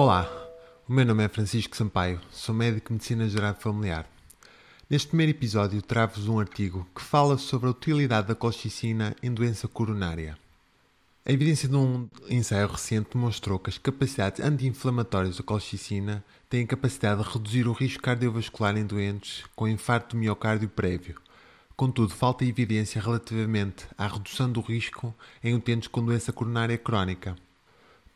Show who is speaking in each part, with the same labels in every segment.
Speaker 1: O meu nome é Francisco Sampaio, sou médico de medicina geral familiar. Neste primeiro episódio trago-vos um artigo que fala sobre a utilidade da colchicina em doença coronária. A evidência de um ensaio recente demonstrou que as capacidades anti-inflamatórias da colchicina têm a capacidade de reduzir o risco cardiovascular em doentes com infarto do miocárdio prévio. Contudo, falta evidência relativamente à redução do risco em utentes com doença coronária crónica.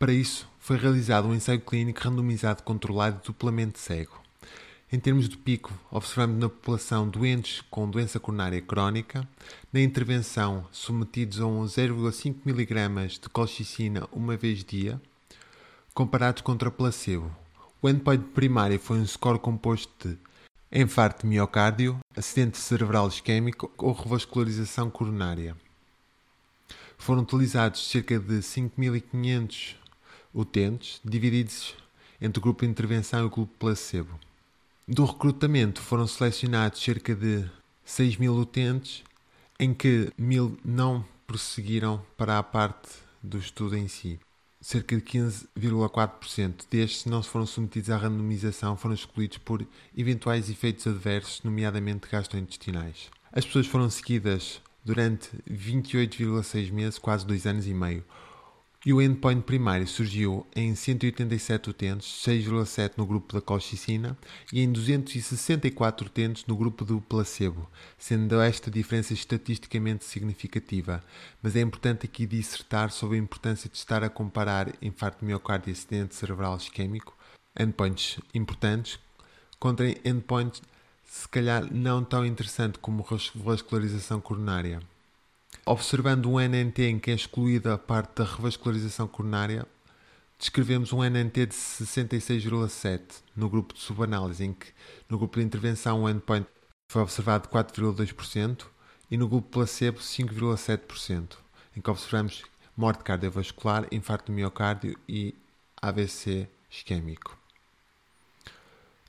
Speaker 1: Para isso, foi realizado um ensaio clínico randomizado controlado duplamente cego. Em termos de pico, observamos na população doentes com doença coronária crónica, na intervenção submetidos a um 0,5 mg de colchicina uma vez dia, comparados contra placebo. O endpoint primário foi um score composto de infarto de miocárdio, acidente cerebral isquémico ou revascularização coronária. Foram utilizados cerca de 5.500 utentes, divididos entre o grupo de intervenção e o grupo placebo. Do recrutamento foram selecionados cerca de 6 mil utentes, em que mil não prosseguiram para a parte do estudo em si. Cerca de 15,4% destes não foram submetidos à randomização, foram escolhidos por eventuais efeitos adversos, nomeadamente gastrointestinais. As pessoas foram seguidas durante 28,6 meses, quase dois anos e meio. E o endpoint primário surgiu em 187 utentes, 6,7 no grupo da colchicina e em 264 utentes no grupo do placebo, sendo esta diferença estatisticamente significativa. Mas é importante aqui dissertar sobre a importância de estar a comparar infarto miocárdio e acidente cerebral isquémico, endpoints importantes, contra endpoints se calhar não tão interessante como vascularização coronária. Observando um NNT em que é excluída a parte da revascularização coronária, descrevemos um NNT de 66,7 no grupo de subanálise, em que no grupo de intervenção o endpoint foi observado 4,2% e no grupo placebo 5,7%, em que observamos morte cardiovascular, infarto do miocárdio e AVC isquémico.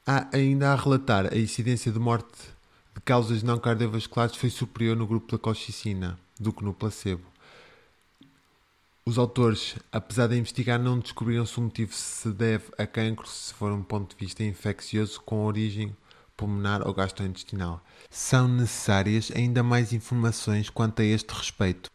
Speaker 1: Há ainda a relatar a incidência de morte de causas não cardiovasculares foi superior no grupo da colchicina, do que no placebo. Os autores, apesar de investigar, não descobriram se o motivo se deve a cancro, se for um ponto de vista infeccioso com origem pulmonar ou gastrointestinal. São necessárias ainda mais informações quanto a este respeito.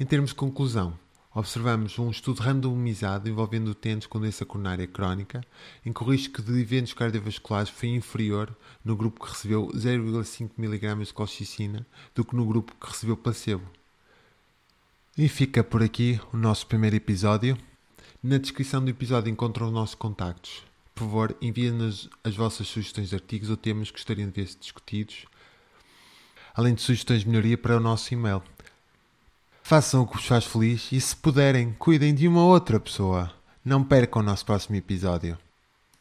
Speaker 1: Em termos de conclusão, observamos um estudo randomizado envolvendo utentes com doença coronária crónica, em que o risco de eventos cardiovasculares foi inferior no grupo que recebeu 0,5 mg de colchicina do que no grupo que recebeu placebo. E fica por aqui o nosso primeiro episódio. Na descrição do episódio encontram os nossos contactos. Por favor, enviem-nos as vossas sugestões de artigos ou temas que gostariam de ver discutidos, além de sugestões de melhoria para o nosso e-mail façam o que vos faz feliz e, se puderem, cuidem de uma outra pessoa. Não percam o nosso próximo episódio.